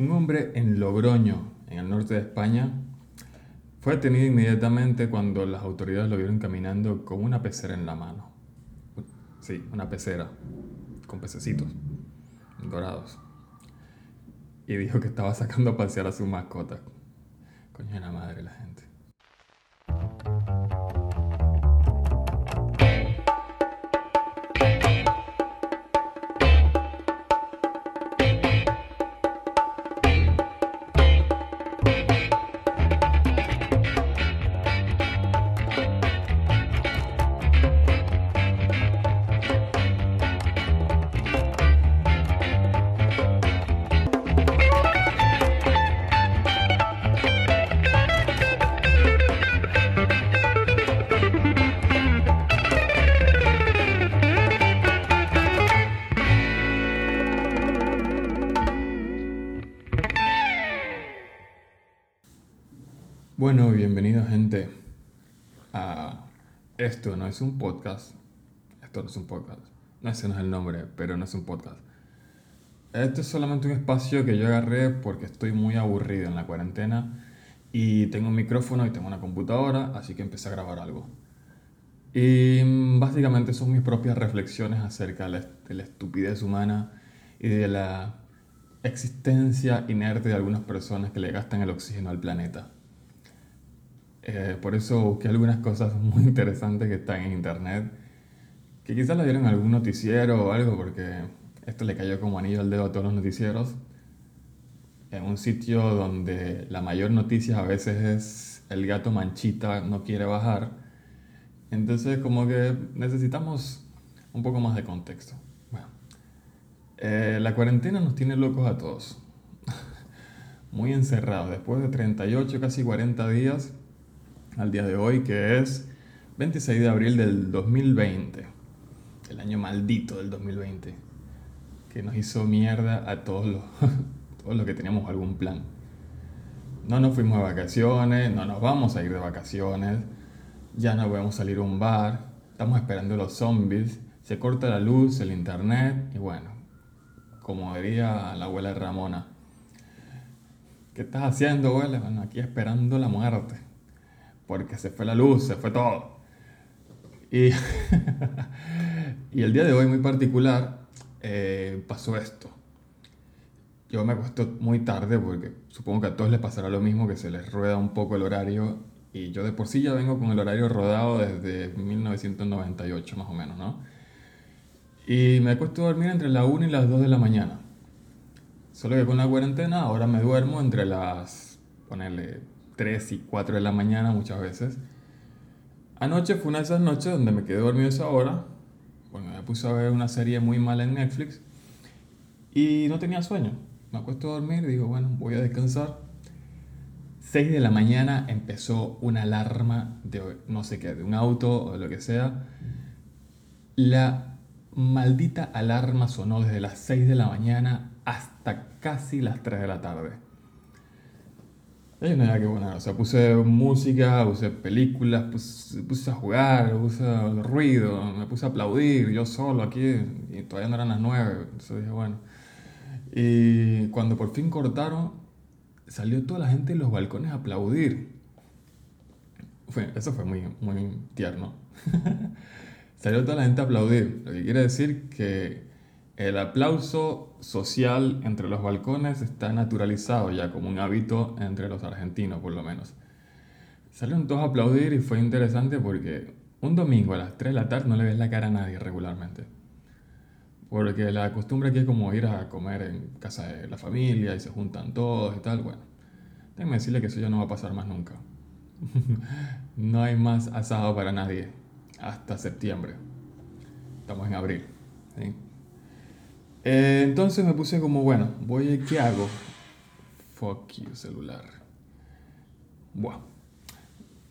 Un hombre en Logroño, en el norte de España, fue detenido inmediatamente cuando las autoridades lo vieron caminando con una pecera en la mano. Sí, una pecera, con pececitos dorados. Y dijo que estaba sacando a pasear a su mascota. Coño de la madre la gente. Bueno, bienvenido gente a esto no es un podcast. Esto no es un podcast. No, ese no es el nombre, pero no es un podcast. Esto es solamente un espacio que yo agarré porque estoy muy aburrido en la cuarentena y tengo un micrófono y tengo una computadora, así que empecé a grabar algo. Y mm, básicamente son mis propias reflexiones acerca de la, de la estupidez humana y de la existencia inerte de algunas personas que le gastan el oxígeno al planeta. Eh, por eso busqué algunas cosas muy interesantes que están en internet, que quizás la vieron en algún noticiero o algo, porque esto le cayó como anillo al dedo a todos los noticieros. En un sitio donde la mayor noticia a veces es el gato manchita no quiere bajar. Entonces como que necesitamos un poco más de contexto. Bueno, eh, la cuarentena nos tiene locos a todos. Muy encerrados. Después de 38, casi 40 días, al día de hoy, que es 26 de abril del 2020, el año maldito del 2020, que nos hizo mierda a todos los, todos los que teníamos algún plan. No nos fuimos de vacaciones, no nos vamos a ir de vacaciones, ya no podemos salir a un bar, estamos esperando los zombies, se corta la luz, el internet y bueno, como diría la abuela Ramona, ¿qué estás haciendo, abuela? Bueno, aquí esperando la muerte porque se fue la luz, se fue todo. Y, y el día de hoy muy particular eh, pasó esto. Yo me acuesto muy tarde porque supongo que a todos les pasará lo mismo, que se les rueda un poco el horario. Y yo de por sí ya vengo con el horario rodado desde 1998 más o menos, ¿no? Y me acuesto a dormir entre las 1 y las 2 de la mañana. Solo que con la cuarentena ahora me duermo entre las, ponerle 3 y 4 de la mañana muchas veces. Anoche fue una de esas noches donde me quedé dormido esa hora, porque me puse a ver una serie muy mala en Netflix y no tenía sueño. Me acuesto a dormir digo, bueno, voy a descansar. 6 de la mañana empezó una alarma de no sé qué, de un auto o lo que sea. La maldita alarma sonó desde las 6 de la mañana hasta casi las 3 de la tarde. Hay una idea que buena, o sea, puse música, puse películas, puse, puse a jugar, puse ruido, me puse a aplaudir yo solo aquí y todavía no eran las nueve, entonces dije, bueno. Y cuando por fin cortaron, salió toda la gente en los balcones a aplaudir. eso fue muy, muy tierno. salió toda la gente a aplaudir, lo que quiere decir que el aplauso social entre los balcones está naturalizado ya como un hábito entre los argentinos, por lo menos. Salieron todos a aplaudir y fue interesante porque un domingo a las 3 de la tarde no le ves la cara a nadie regularmente. Porque la costumbre aquí es como ir a comer en casa de la familia y se juntan todos y tal. Bueno, déjenme decirle que eso ya no va a pasar más nunca. no hay más asado para nadie hasta septiembre. Estamos en abril. Eh, entonces me puse como, bueno, voy, ¿qué hago? Fuck you, celular. Buah.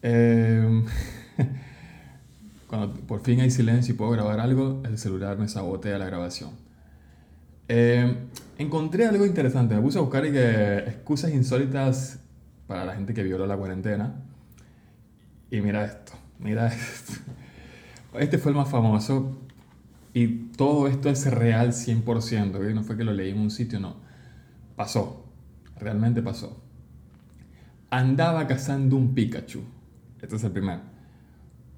Em, cuando por fin hay silencio y puedo grabar algo, el celular me sabotea la grabación. Em, encontré algo interesante. Me puse a buscar excusas insólitas para la gente que violó la cuarentena. Y mira esto, mira esto. Este fue el más famoso y todo esto es real 100%, no fue que lo leí en un sitio, no. Pasó. realmente pasó. Andaba cazando un Pikachu. Este es el primero.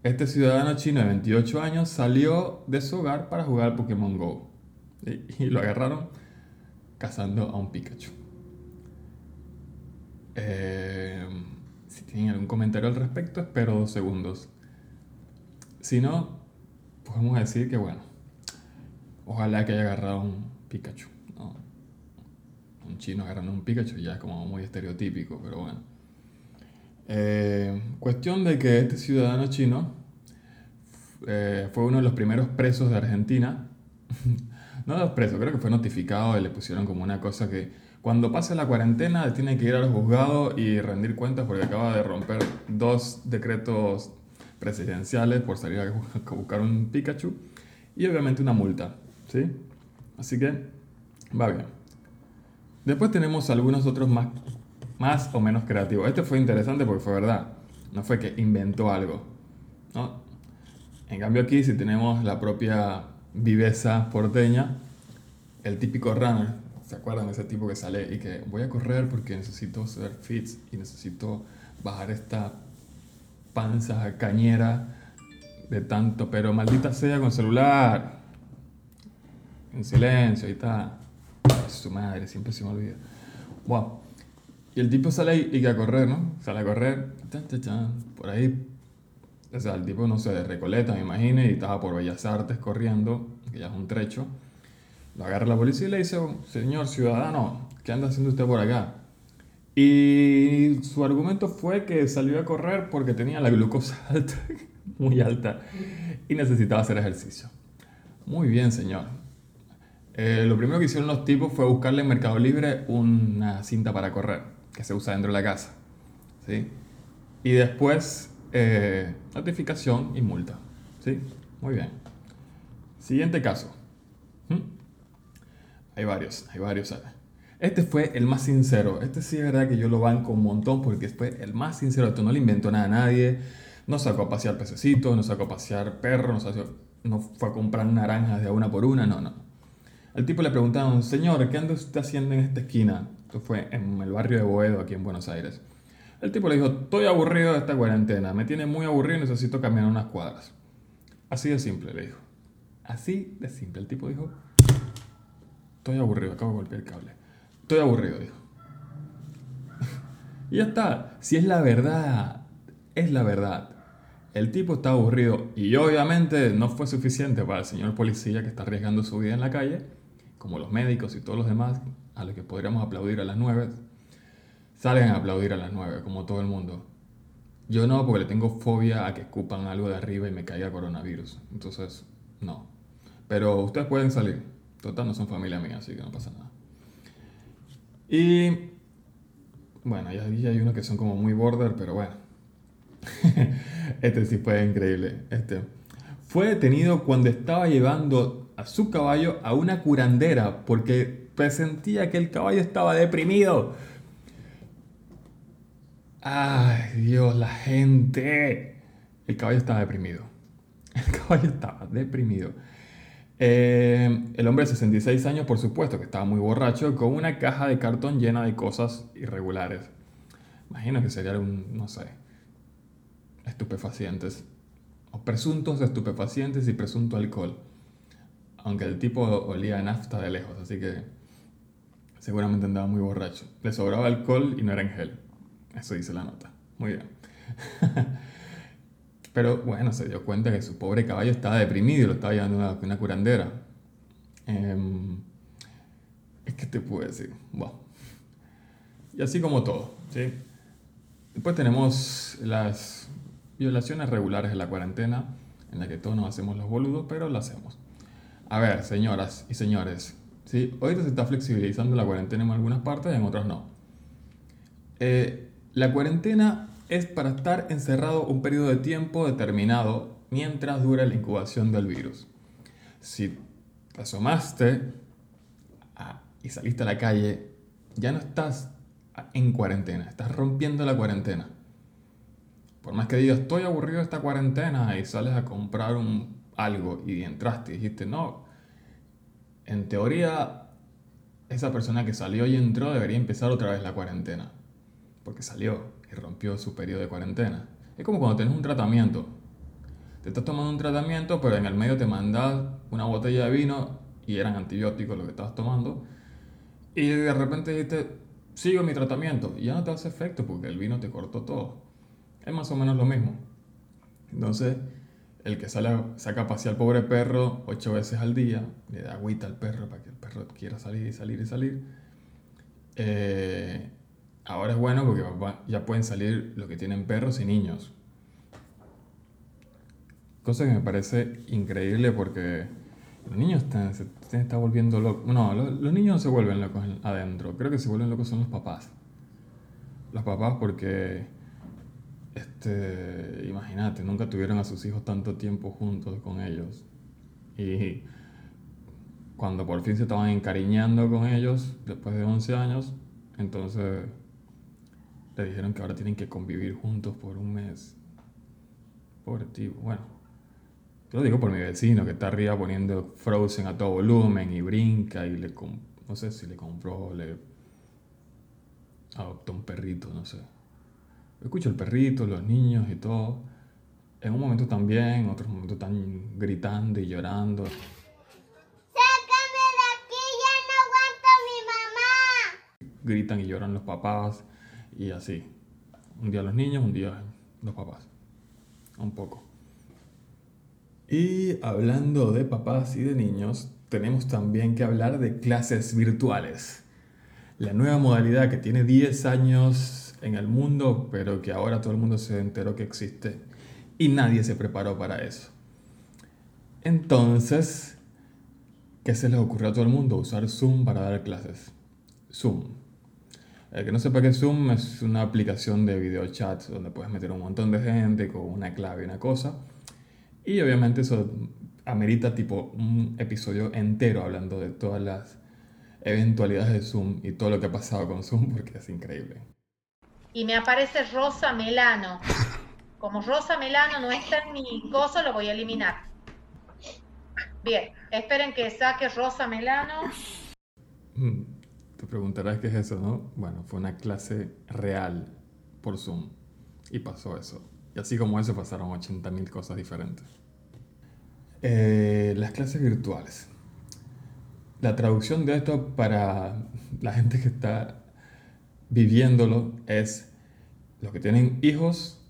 Este ciudadano chino de 28 años salió de su hogar para jugar Pokémon Go. Y, lo agarraron cazando a un Pikachu. Eh, si tienen algún comentario al respecto, espero dos segundos. Si no, podemos decir que bueno, ojalá que haya agarrado un Pikachu. Un chino agarrando un Pikachu ya es como muy estereotípico, pero bueno. Eh, cuestión de que este ciudadano chino eh, fue uno de los primeros presos de Argentina. no de los presos, creo que fue notificado y le pusieron como una cosa que cuando pase la cuarentena tiene que ir al juzgado y rendir cuentas porque acaba de romper dos decretos presidenciales por salir a buscar un Pikachu y obviamente una multa, ¿sí? Así que va bien. Después tenemos algunos otros más, más o menos creativos. Este fue interesante porque fue verdad, no fue que inventó algo, ¿no? En cambio aquí si tenemos la propia viveza porteña, el típico runner, ¿Se acuerdan de ese tipo que sale y que voy a correr porque necesito ser fit y necesito bajar esta panza cañera de tanto, pero maldita sea con celular. En silencio, ahí está. Su madre, siempre se me olvida. Wow. Y el tipo sale y, que a correr, ¿no? Sale a correr. por ahí. O sea, el tipo, no sé, de Recoleta, me imagino, y estaba por Bellas Artes corriendo, que ya es un trecho. Lo agarra la policía y le dice, señor ciudadano, ¿qué anda haciendo usted por acá? Y su argumento fue que salió a correr porque tenía la glucosa alta, muy alta, y necesitaba hacer ejercicio. Muy bien, señor. Eh, lo primero que hicieron los tipos fue buscarle en Mercado Libre una cinta para correr, que se usa dentro de la casa. ¿sí? Y después, eh, notificación y multa. ¿sí? Muy bien. Siguiente caso. ¿Mm? Hay varios, hay varios. Este fue el más sincero. Este sí es verdad que yo lo banco un montón porque fue el más sincero. Esto no le inventó nada a nadie. No sacó a pasear pececitos, no sacó a pasear perros, no, no fue a comprar naranjas de una por una, no, no. Al tipo le preguntaron, señor, ¿qué anda usted haciendo en esta esquina? Esto fue en el barrio de Boedo, aquí en Buenos Aires. El tipo le dijo, estoy aburrido de esta cuarentena, me tiene muy aburrido necesito caminar unas cuadras. Así de simple, le dijo. Así de simple. El tipo dijo, Estoy aburrido, acabo de golpear el cable. Estoy aburrido, dijo. y ya está. Si es la verdad, es la verdad. El tipo está aburrido y obviamente no fue suficiente para el señor policía que está arriesgando su vida en la calle, como los médicos y todos los demás, a los que podríamos aplaudir a las nueve. Salen a aplaudir a las nueve, como todo el mundo. Yo no, porque le tengo fobia a que escupan algo de arriba y me caiga coronavirus. Entonces, no. Pero ustedes pueden salir. Total, no son familia mía, así que no pasa nada. Y bueno, ya, hay unos que son como muy border, pero bueno. este sí fue increíble. Este fue detenido cuando estaba llevando a su caballo a una curandera porque presentía que el caballo estaba deprimido. Ay, Dios, la gente. El caballo estaba deprimido. El caballo estaba deprimido. Eh, el hombre de 66 años, por supuesto, que estaba muy borracho, con una caja de cartón llena de cosas irregulares. Imagino que sería un, no sé, estupefacientes. O presuntos estupefacientes y presunto alcohol. Aunque el tipo olía a nafta de lejos, así que seguramente andaba muy borracho. Le sobraba alcohol y no era en gel. Eso dice la nota. Muy bien. Pero bueno, se dio cuenta que su pobre caballo estaba deprimido y lo estaba llevando a una, curandera. Em, es que te puedo decir. Bueno. Y así como todo. ¿sí? Después tenemos las violaciones regulares de la cuarentena, en la que todos nos hacemos los boludos, pero lo hacemos. A ver, señoras y señores, ¿sí? ahorita se está flexibilizando la cuarentena en algunas partes y en otras no. Eh, la cuarentena es para estar encerrado un periodo de tiempo determinado mientras dura la incubación del virus. Si te asomaste y saliste a la calle, ya no estás en cuarentena, estás rompiendo la cuarentena. Por más que digas, estoy aburrido de esta cuarentena y sales a comprar un, algo y entraste y dijiste, no, en teoría esa persona que salió y entró debería empezar otra vez la cuarentena. Porque salió y rompió su periodo de cuarentena. Es como cuando tienes un tratamiento. Te estás tomando un tratamiento, pero en el medio te mandas una botella de vino y eran antibióticos lo que estabas tomando. Y de repente dijiste, sigo mi tratamiento. Y ya no te hace efecto porque el vino te cortó todo. Es más o menos lo mismo. Entonces, el que sale, saca a pasear al pobre perro ocho veces al día, le da agüita al perro para que el perro quiera salir y salir y salir. Eh, ahora es bueno porque ya pueden salir los que tienen perros y niños. Cosa que me parece increíble porque los niños están, se, están volviendo locos. No, los, los, niños no se vuelven locos adentro. Creo que se vuelven locos son los papás. Los papás porque este, imagínate, nunca tuvieron a sus hijos tanto tiempo juntos con ellos. Y cuando por fin se estaban encariñando con ellos, después de 11 años, entonces le dijeron que ahora tienen que convivir juntos por un mes. Pobre tío. Bueno, yo lo digo por mi vecino que está arriba poniendo Frozen a todo volumen y brinca y le, no sé si le compró, le adoptó un perrito, no sé. Escucho el perrito, los niños y todo. En un momento también, en otros momentos están gritando y llorando. ¡Sácame de aquí! ¡Ya no aguanto a mi mamá! Gritan y lloran los papás y así. Un día los niños, un día los papás. Un poco. Y hablando de papás y de niños, tenemos también que hablar de clases virtuales. La nueva modalidad que tiene 10 años en el mundo, pero que ahora todo el mundo se enteró que existe y nadie se preparó para eso. Entonces, ¿qué se les ocurrió a todo el mundo? Usar Zoom para dar clases. Zoom. El que no sepa que Zoom es una aplicación de video chat donde puedes meter un montón de gente con una clave y una cosa. Y obviamente eso amerita tipo un episodio entero hablando de todas las eventualidades de Zoom y todo lo que ha pasado con Zoom porque es increíble y me aparece Rosa Melano. Como Rosa Melano no está en mi cosa, lo voy a eliminar. Bien, esperen que saque Rosa Melano. Mm, te preguntarás qué es eso, ¿no? Bueno, fue una clase real por Zoom y pasó eso. Y así como eso pasaron 80.000 cosas diferentes. Eh, las clases virtuales. La traducción de esto para la gente que está viviéndolo es los que tienen hijos,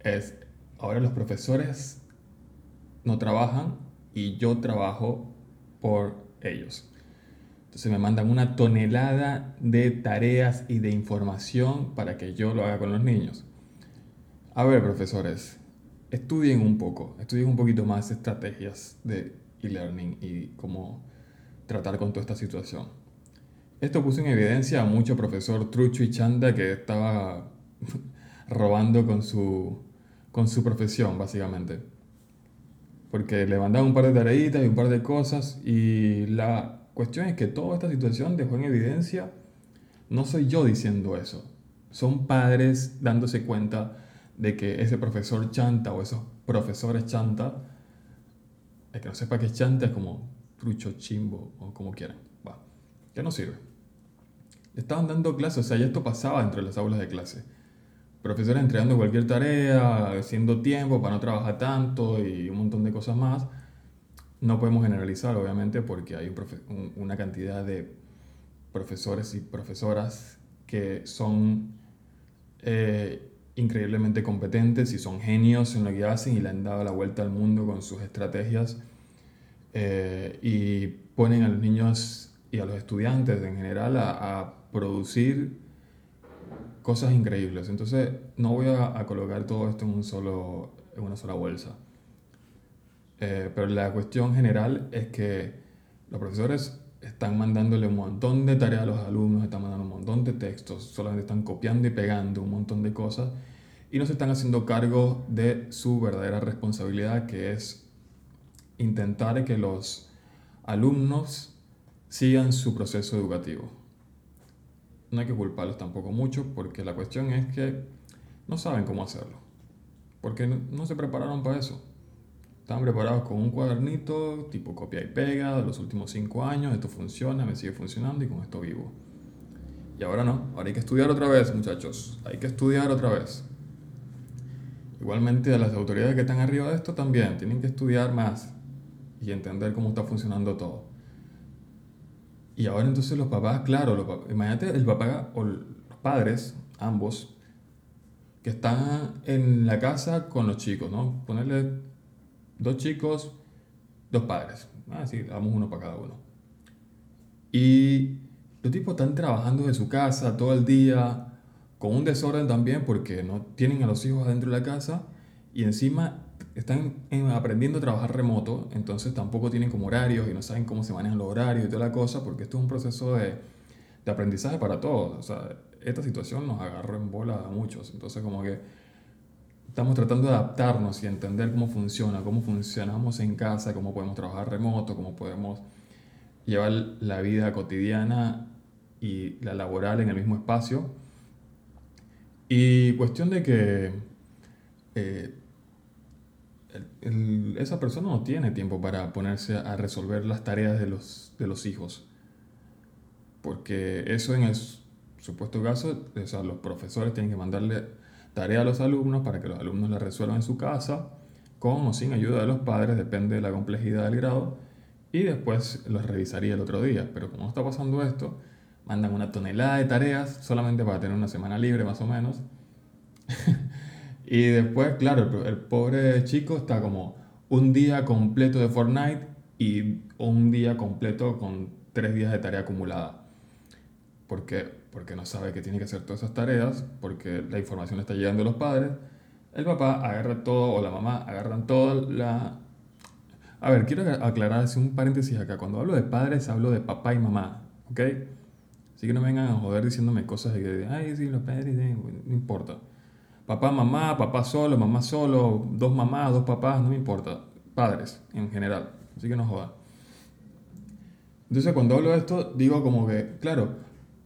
es ahora los profesores no trabajan y yo trabajo por ellos. Entonces me mandan una tonelada de tareas y de información para que yo lo haga con los niños. A ver, profesores, estudien un poco, estudien un poquito más estrategias de e-learning y cómo tratar con toda esta situación. Esto puso en evidencia a mucho profesor trucho y chanda que estaba robando con su, con su profesión, básicamente. Porque le mandaban un par de tareitas y un par de cosas y la cuestión es que toda esta situación dejó en evidencia, no soy yo diciendo eso, son padres dándose cuenta de que ese profesor chanta o esos profesores chanta, el que no sepa qué es chanta es como trucho, chimbo o como quieran, va, que no sirve estaban dando clases, o sea, ya esto pasaba entre las aulas de clase. Profesores entregando cualquier tarea, haciendo tiempo para no trabajar tanto y un montón de cosas más. No podemos generalizar, obviamente, porque hay una cantidad de profesores y profesoras que son eh, increíblemente competentes y son genios en lo que hacen y le han dado la vuelta al mundo con sus estrategias eh, y ponen a los niños y a los estudiantes en general a producir cosas increíbles. Entonces no voy a, colocar todo esto en, un solo, en una sola bolsa. Eh, pero la cuestión general es que los profesores están mandándole un montón de tareas a los alumnos, están mandando un montón de textos, solamente están copiando y pegando un montón de cosas y no se están haciendo cargo de su verdadera responsabilidad, que es intentar que los alumnos sigan su proceso educativo no hay que culparlos tampoco mucho porque la cuestión es que no saben cómo hacerlo. Porque no, se prepararon para eso. Estaban preparados con un cuadernito tipo copia y pega de los últimos cinco años, esto funciona, me sigue funcionando y con esto vivo. Y ahora no, ahora hay que estudiar otra vez, muchachos, hay que estudiar otra vez. Igualmente las autoridades que están arriba de esto también tienen que estudiar más y entender cómo está funcionando todo. Y ahora entonces los papás, claro, los papás- imagínate el papá o los padres, ambos, que están en la casa con los chicos, ¿no? Ponerle dos chicos, dos padres. Ah, sí, damos uno para cada uno. Y los tipos están trabajando de su casa todo el día, con un desorden también porque no tienen a los hijos adentro de la casa y encima están en- aprendiendo a trabajar remoto, entonces tampoco tienen como horarios y no saben cómo se manejan los horarios y toda la cosa, porque esto es un proceso de, de aprendizaje para todos. O sea, esta situación nos agarró en bola a muchos, entonces como que estamos tratando de adaptarnos y entender cómo funciona, cómo funcionamos en casa, cómo podemos trabajar remoto, cómo podemos llevar la vida cotidiana y la laboral en el mismo espacio. Y cuestión de que eh, esa persona no tiene tiempo para ponerse a resolver las tareas de los, de los hijos. Porque eso en el supuesto caso, o sea, los profesores tienen que mandarle tarea a los alumnos para que los alumnos la resuelvan en su casa, con o sin ayuda de los padres, depende de la complejidad del grado, y después los revisaría el otro día. Pero como está pasando esto, mandan una tonelada de tareas solamente para tener una semana libre más o menos. y después, claro, el, pobre chico está como un día completo de Fortnite y un día completo con tres días de tarea acumulada. ¿Por qué? Porque no sabe que tiene que hacer todas esas tareas, porque la información está llegando a los padres. El papá agarra todo, o la mamá agarran toda la... A ver, quiero aclarar un paréntesis acá. Cuando hablo de padres, hablo de papá y mamá, ¿ok? Así que no me vengan a joder diciéndome cosas de que, ay, sí, los padres, sí", no importa. Papá, mamá, papá solo, mamá solo, dos mamás, dos papás, no me importa. Padres, en general. Así que no jodan. Entonces cuando hablo de esto, digo como que, claro,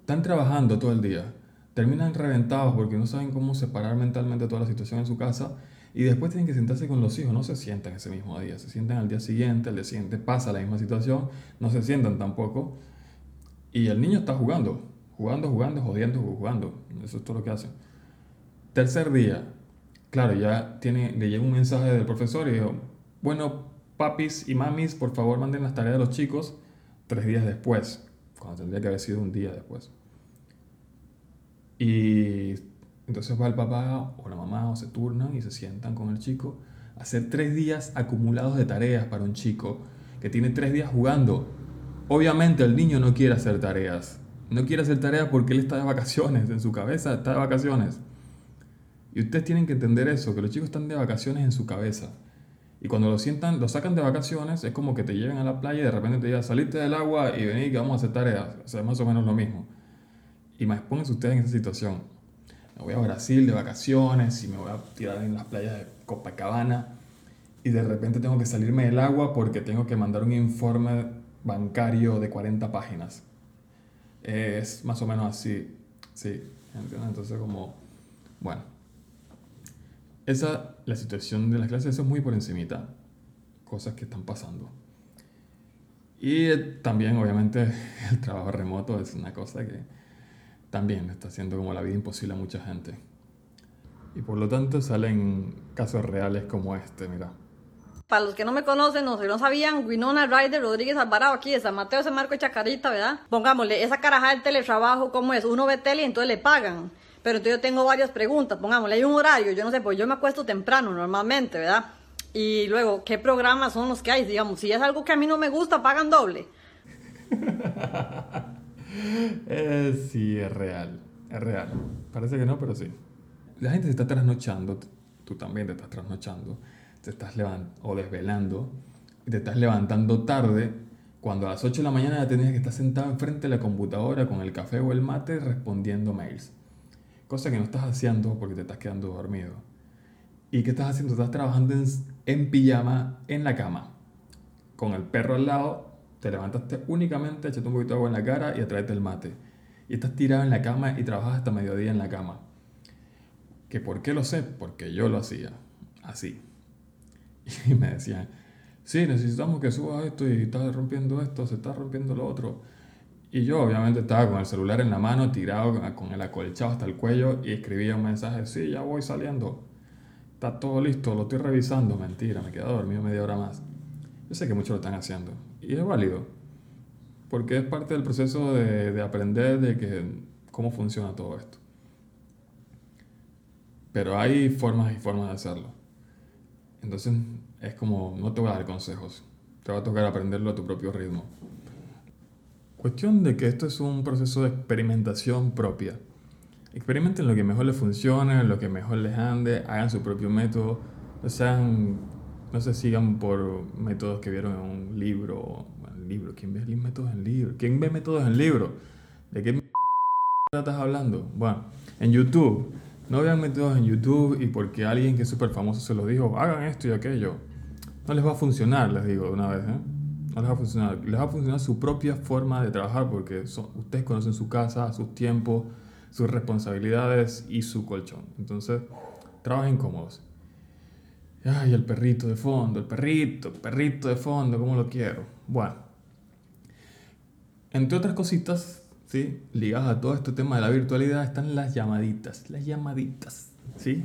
están trabajando todo el día, terminan reventados porque no saben cómo separar mentalmente toda la situación en su casa y después tienen que sentarse con los hijos, no se sientan ese mismo día, se sientan al día siguiente, al día siguiente pasa la misma situación, no se sientan tampoco y el niño está jugando, jugando, jugando, jodiendo, jugando, eso es todo lo que hace. Tercer día, claro, ya tiene, le llega un mensaje del profesor y dijo, bueno, papis y mamis, por favor manden las tareas de los chicos tres días después, cuando tendría que haber sido un día después. Y entonces va el papá o la mamá o se turnan y se sientan con el chico a hacer tres días acumulados de tareas para un chico que tiene tres días jugando. Obviamente el niño no quiere hacer tareas. No quiere hacer tareas porque él está de vacaciones, en su cabeza está de vacaciones. Y ustedes tienen que entender eso, que los chicos están de vacaciones en su cabeza. Y cuando lo sientan, lo sacan de vacaciones, es como que te lleven a la playa y de repente te digan, saliste del agua y vení que vamos a hacer tareas. O sea, más o menos lo mismo. Y más pónganse ustedes en esa situación. Me voy a Brasil de vacaciones y me voy a tirar en las playas de Copacabana y de repente tengo que salirme del agua porque tengo que mandar un informe bancario de 40 páginas. Es más o menos así, sí. Entonces como, bueno. Esa, la situación de las clases, eso es muy por encimita. Cosas que están pasando. Y eh, también, obviamente, el trabajo remoto es una cosa que también está haciendo como la vida imposible a mucha gente. Y por lo tanto salen casos reales como este, mira. Para los que no me conocen o si no sabían, Winona Ryder Rodríguez Alvarado aquí de San Mateo, ese marco Chacarita, ¿verdad? Pongámosle, esa carajada del teletrabajo, ¿cómo es? Uno ve tele y entonces le pagan. Pero entonces yo tengo varias preguntas, pongámosle, hay un horario, yo no sé, pues yo me acuesto temprano normalmente, ¿verdad? Y luego, ¿qué programas son los que hay? Digamos, si es algo que a mí no me gusta, pagan doble. Eh, sí, es real. Es real. Parece que no, pero sí. La gente se está trasnochando. Tú también te estás trasnochando. Te estás levantando o desvelando. Y te estás levantando tarde. Cuando a las 8 de la mañana ya tenías que estar sentado enfrente de la computadora con el café o el mate respondiendo mails. Cosa que no estás haciendo porque te estás quedando dormido. ¿Y qué estás haciendo? Estás trabajando en, en pijama en la cama. Con el perro al lado, te levantaste únicamente, echaste un poquito de agua en la cara y atraete el mate. Y estás tirado en la cama y trabajas hasta mediodía en la cama. ¿Que por qué lo sé? Porque yo lo hacía. Así. Y me decían, sí, necesitamos que subas esto y estás rompiendo esto, se está rompiendo lo otro. Y yo obviamente estaba con el celular en la mano, tirado con el acolchado hasta el cuello y escribía un mensaje, sí, ya voy saliendo, está todo listo, lo estoy revisando. Mentira, me quedé dormido media hora más. Yo sé que muchos lo están haciendo y es válido, porque es parte del proceso de, de aprender de que, cómo funciona todo esto. Pero hay formas y formas de hacerlo. Entonces es como, no te voy a dar consejos, te va a tocar aprenderlo a tu propio ritmo. Cuestión de que esto es un proceso de experimentación propia. Experimenten lo que mejor les funcione, lo que mejor les ande, hagan su propio método, no sean, no se sigan por métodos que vieron en un libro, en libro, ¿quién ve métodos en libro? ¿Quién ve métodos en libro? ¿De qué estás hablando? Bueno, en YouTube, no vean métodos en YouTube y porque alguien que es súper famoso se lo dijo, hagan esto y aquello. No les va a funcionar, les digo de una vez, ¿eh? No les va a funcionar. Les va a funcionar su propia forma de trabajar porque ustedes conocen su casa, sus tiempos, sus responsabilidades y su colchón. Entonces, trabajen cómodos. Ay, el perrito de fondo, el perrito, perrito de fondo, ¿cómo lo quiero? Bueno, entre otras cositas, ¿sí? ligadas a todo este tema de la virtualidad, están las llamaditas. Las llamaditas, ¿sí?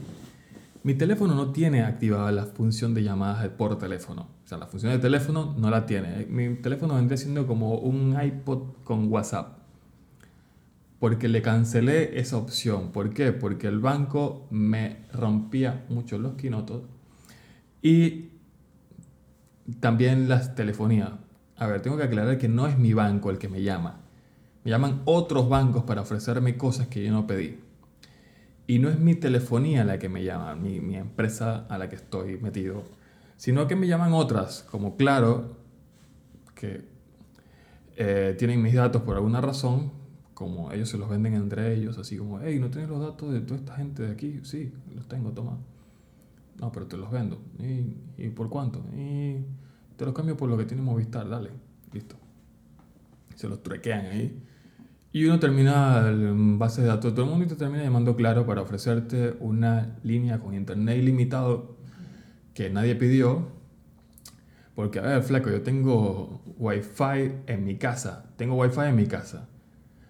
Mi teléfono no tiene activada la función de llamadas por teléfono. La función de teléfono no la tiene. Mi teléfono vendría siendo como un iPod con WhatsApp. Porque le cancelé esa opción. ¿Por qué? Porque el banco me rompía mucho los quinotos. Y también las telefonías. A ver, tengo que aclarar que no es mi banco el que me llama. Me llaman otros bancos para ofrecerme cosas que yo no pedí. Y no es mi telefonía la que me llama, mi, mi empresa a la que estoy metido, sino que me llaman otras, como Claro, que eh, tienen mis datos por alguna razón, como ellos se los venden entre ellos, así como, hey, ¿no tienes los datos de toda esta gente de aquí? Sí, los tengo, toma. No, pero te los vendo. ¿Y, y por cuánto? Y te los cambio por lo que tiene Movistar, dale, listo. Se los truequean ahí. Y uno termina en base de datos, todo el mundo te termina llamando claro para ofrecerte una línea con internet ilimitado que nadie pidió. Porque, a ver, flaco, yo tengo wifi en mi casa. Tengo wifi en mi casa.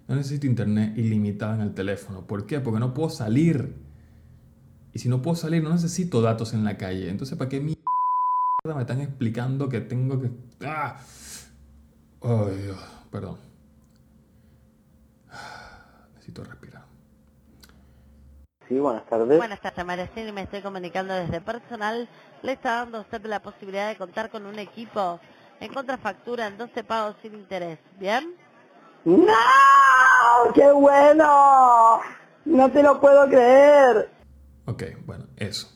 No necesito internet ilimitado en el teléfono. ¿Por qué? Porque no puedo salir. Y si no puedo salir, no necesito datos en la calle. Entonces, ¿para qué mierda me están explicando que tengo que... ¡Ah! Ay, Dios, perdón. Necesito respirar. Sí, buenas tardes. Buenas tardes, Maricel, me estoy comunicando desde personal. Le está dando a usted la posibilidad de contar con un equipo en contrafactura en 12 pagos sin interés. ¿Bien? ¡No! ¡Qué bueno! No te lo puedo creer. Ok, bueno, eso.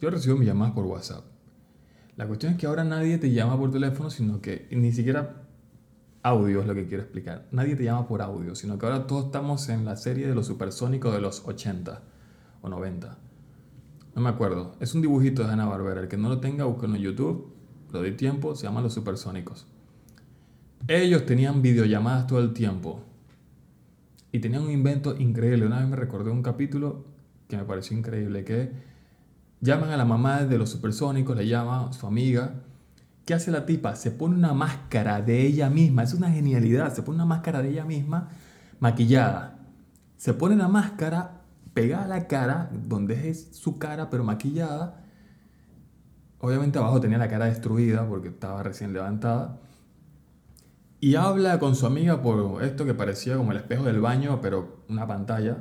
Yo recibo mis llamadas por WhatsApp. La cuestión es que ahora nadie te llama por teléfono, sino que ni siquiera audio es lo que quiero explicar. Nadie te llama por audio, sino que ahora todos estamos en la serie de los supersónicos de los 80 o 90. No me acuerdo. Es un dibujito de Ana Barbera. El que no lo tenga, búsquenlo en YouTube. Lo doy tiempo. Se llama Los Supersónicos. Ellos tenían videollamadas todo el tiempo. Y tenían un invento increíble. Una vez me recordé un capítulo que me pareció increíble. Que llaman a la mamá de los supersónicos, le llama su amiga. ¿Qué hace la tipa? Se pone una máscara de ella misma. Es una genialidad. Se pone una máscara de ella misma maquillada. Se pone la máscara pegada a la cara, donde es su cara pero maquillada. Obviamente abajo tenía la cara destruida porque estaba recién levantada. Y habla con su amiga por esto que parecía como el espejo del baño, pero una pantalla.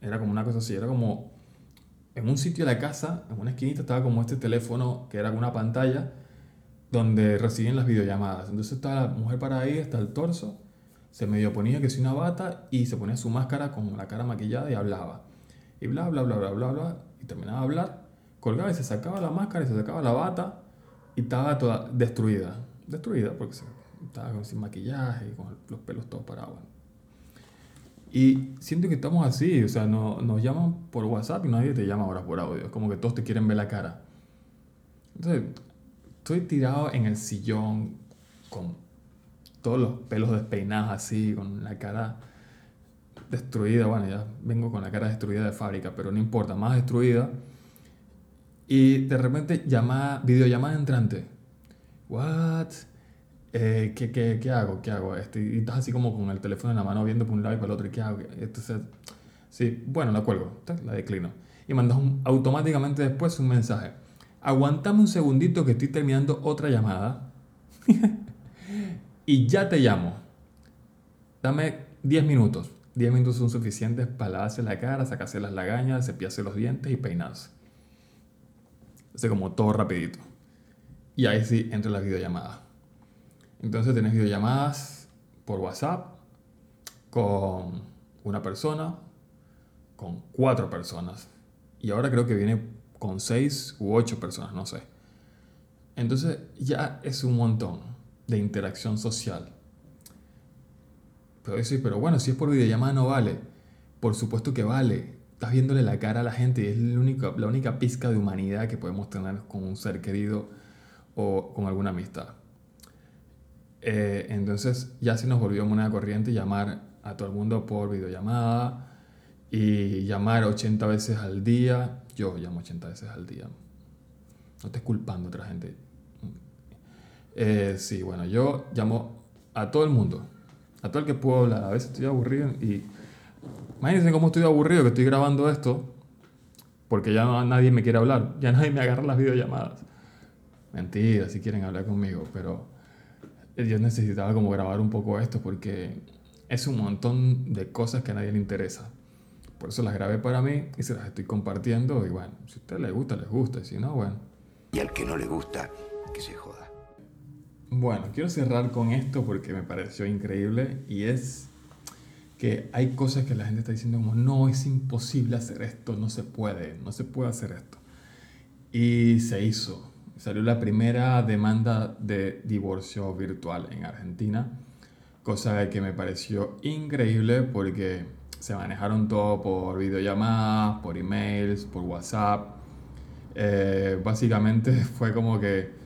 Era como una cosa así, era como en un sitio de la casa, en una esquinita estaba como este teléfono que era una pantalla donde reciben las videollamadas. Entonces estaba la mujer para ahí, hasta el torso, se medio ponía que si una bata y se ponía su máscara con la cara maquillada y hablaba. Y bla, bla, bla, bla, bla, bla, y terminaba de hablar, colgaba y se sacaba la máscara y se sacaba la bata y estaba toda destruida. Destruida porque estaba sin maquillaje y con los pelos todos parados. Y siento que estamos así, o sea, no, nos llaman por WhatsApp y nadie te llama ahora por audio. Es como que todos te quieren ver la cara. Entonces, estoy tirado en el sillón con todos los pelos despeinados así, con la cara destruida. Bueno, ya vengo con la cara destruida de fábrica, pero no importa, más destruida. Y de repente llamada, videollamada entrante. What? Eh, ¿qué, qué, qué hago? ¿Qué hago? Este, y estás así como con el teléfono en la mano viendo por un lado y para el otro. ¿y ¿Qué hago? Entonces, sí, bueno, la cuelgo, la declino. Y mandas un- automáticamente después un mensaje. Aguantame un segundito que estoy terminando otra llamada. y ya te llamo. Dame 10 minutos. 10 minutos son suficientes para lavarse la cara, sacarse las lagañas, cepillarse los dientes y peinarse. Hace como todo rapidito. Y ahí sí entra la videollamada. Entonces tenés videollamadas por WhatsApp con una persona, con cuatro personas. Y ahora creo que viene con seis u ocho personas, no sé. Entonces ya es un montón de interacción social. Pero decir, pero bueno, si es por videollamada no vale. Por supuesto que vale. Estás viéndole la cara a la gente y es la única, la única pizca de humanidad que podemos tener con un ser querido o con alguna amistad. Eh, entonces ya se nos volvió moneda corriente llamar a todo el mundo por videollamada y llamar 80 veces al día. Yo llamo 80 veces al día. No estés culpando a otra gente. Eh, sí, bueno, yo llamo a todo el mundo. A todo el que puedo hablar. A veces estoy aburrido y... Imagínense cómo estoy aburrido que estoy grabando esto. Porque ya no- nadie me quiere hablar. Ya nadie me agarra las videollamadas. Mentira, si quieren hablar conmigo. Pero yo necesitaba como grabar un poco esto porque es un montón de cosas que a nadie le interesa. Por eso las grabé para mí y se las estoy compartiendo. Y bueno, si a usted le gusta, les gusta. Y si no, bueno. Y al que no le gusta, que se joda. Bueno, quiero cerrar con esto porque me pareció increíble y es que hay cosas que la gente está diciendo como, no, es imposible hacer esto, no se puede, no se puede hacer esto. Y se hizo. Salió la primera demanda de divorcio virtual en Argentina, cosa que me pareció increíble porque se manejaron todo por videollamadas, por emails, por WhatsApp. Eh, básicamente fue como que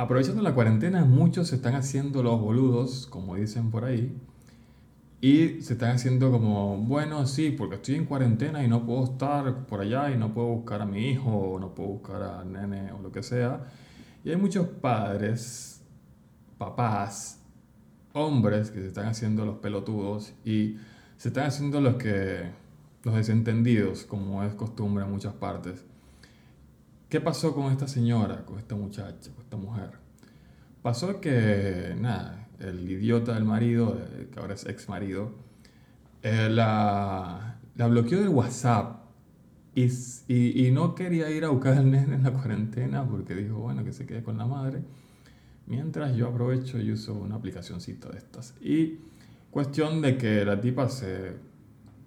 aprovechando la cuarentena, muchos se están haciendo los boludos, como dicen por ahí, y se están haciendo como, bueno, sí, porque estoy en cuarentena y no puedo estar por allá y no puedo buscar a mi hijo o no puedo buscar al nene o lo que sea. Y hay muchos padres, papás, hombres que se están haciendo los pelotudos y se están haciendo los que los desentendidos, como es costumbre en muchas partes. ¿Qué pasó con esta señora, con esta muchacha, con esta mujer? Pasó que, nada, el idiota del marido, eh, que ahora es ex marido, eh, la, la bloqueó del WhatsApp y, y, y no quería ir a buscar al nene en la cuarentena porque dijo, bueno, que se quede con la madre. Mientras yo aprovecho y uso una aplicacioncita de estas. Y cuestión de que la tipa se,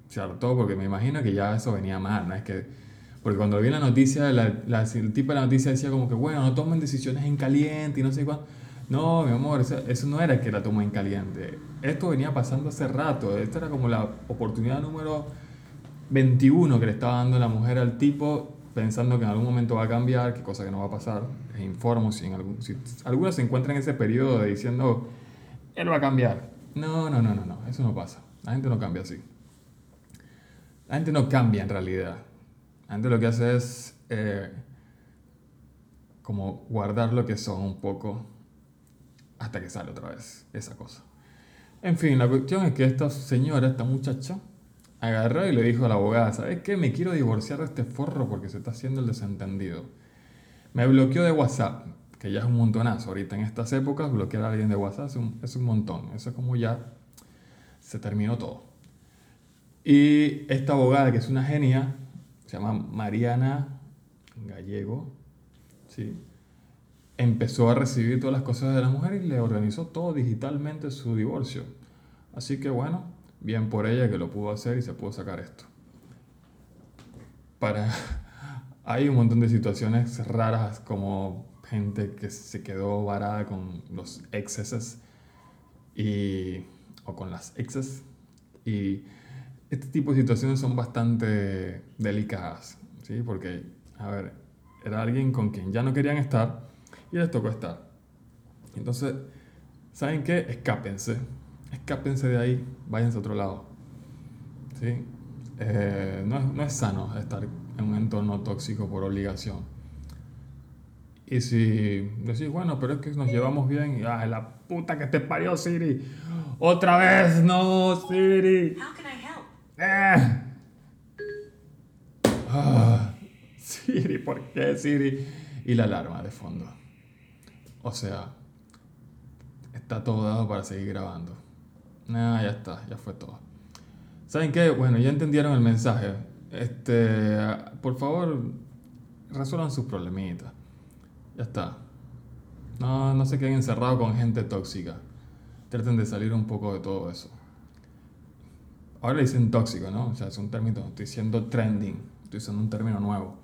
se hartó porque me imagino que ya eso venía mal, ¿no? Es que, porque cuando vi la noticia, el tipo de la noticia decía como que, bueno, no tomen decisiones en caliente y no sé cuánto. No, mi amor, eso, eso no era que la toma en caliente. Esto venía pasando hace rato. Esta era como la oportunidad número 21 que le estaba dando la mujer al tipo pensando que en algún momento va a cambiar, que cosa que no va a pasar. Les informo si, en algún, si alguno se encuentra en ese periodo diciendo, él va a cambiar. No, no, no, no, no, eso no pasa. La gente no cambia así. La gente no cambia en realidad. Lo que hace es eh, como guardar lo que son un poco hasta que sale otra vez esa cosa. En fin, la cuestión es que esta señora, esta muchacha, agarró y le dijo a la abogada, ¿sabes qué? Me quiero divorciar de este forro porque se está haciendo el desentendido. Me bloqueó de WhatsApp, que ya es un montonazo. Ahorita en estas épocas, bloquear a alguien de WhatsApp es un, es un montón. Eso es como ya se terminó todo. Y esta abogada, que es una genia, se llama Mariana Gallego, ¿sí? empezó a recibir todas las cosas de la mujer y le organizó todo digitalmente su divorcio. Así que bueno, bien por ella que lo pudo hacer y se pudo sacar esto. Para... Hay un montón de situaciones raras como gente que se quedó varada con los excesos y, o con las exes y este tipo de situaciones son bastante delicadas, ¿sí? Porque, a ver, era alguien con quien ya no querían estar y les tocó estar. Entonces, ¿saben qué? Escápense. Escápense de ahí, váyanse a otro lado. ¿Sí? Eh, no, es, no es sano estar en un entorno tóxico por obligación. Y si decís, bueno, pero es que nos llevamos bien, y, ay, la puta que te parió, Siri. Otra vez, no, Siri. Eh. Ah, Siri, ¿por qué Siri? Y la alarma de fondo. O sea, está todo dado para seguir grabando. Ah, ya está, ya fue todo. ¿Saben qué? Bueno, ya entendieron el mensaje. Este, por favor, resuelvan sus problemitas. Ya está. No, no se queden encerrados con gente tóxica. Traten de salir un poco de todo eso. Ahora le dicen tóxico, ¿no? O sea, es un término, estoy diciendo trending, estoy usando un término nuevo.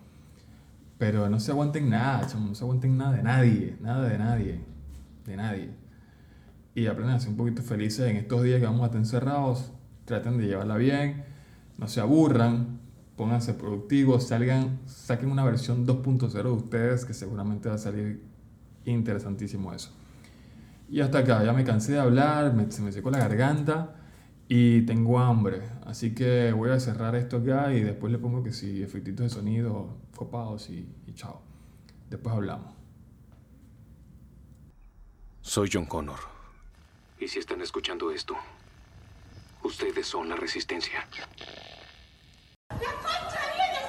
Pero no se aguanten nada, no se aguanten nada de nadie, nada de nadie, de nadie. Y aprendan a ser un poquito felices en estos días que vamos a estar encerrados, traten de llevarla bien, no se aburran, pónganse productivos, salgan, saquen una versión 2.0 de ustedes que seguramente va a salir interesantísimo eso. Y hasta acá, ya me cansé de hablar, me- se me secó la garganta y tengo hambre. Así que voy a cerrar esto acá y después le pongo que sí, efectitos de sonido copados y, y chao. Después hablamos. Soy John Connor. Y si están escuchando esto, ustedes son la resistencia. ¡La concha viene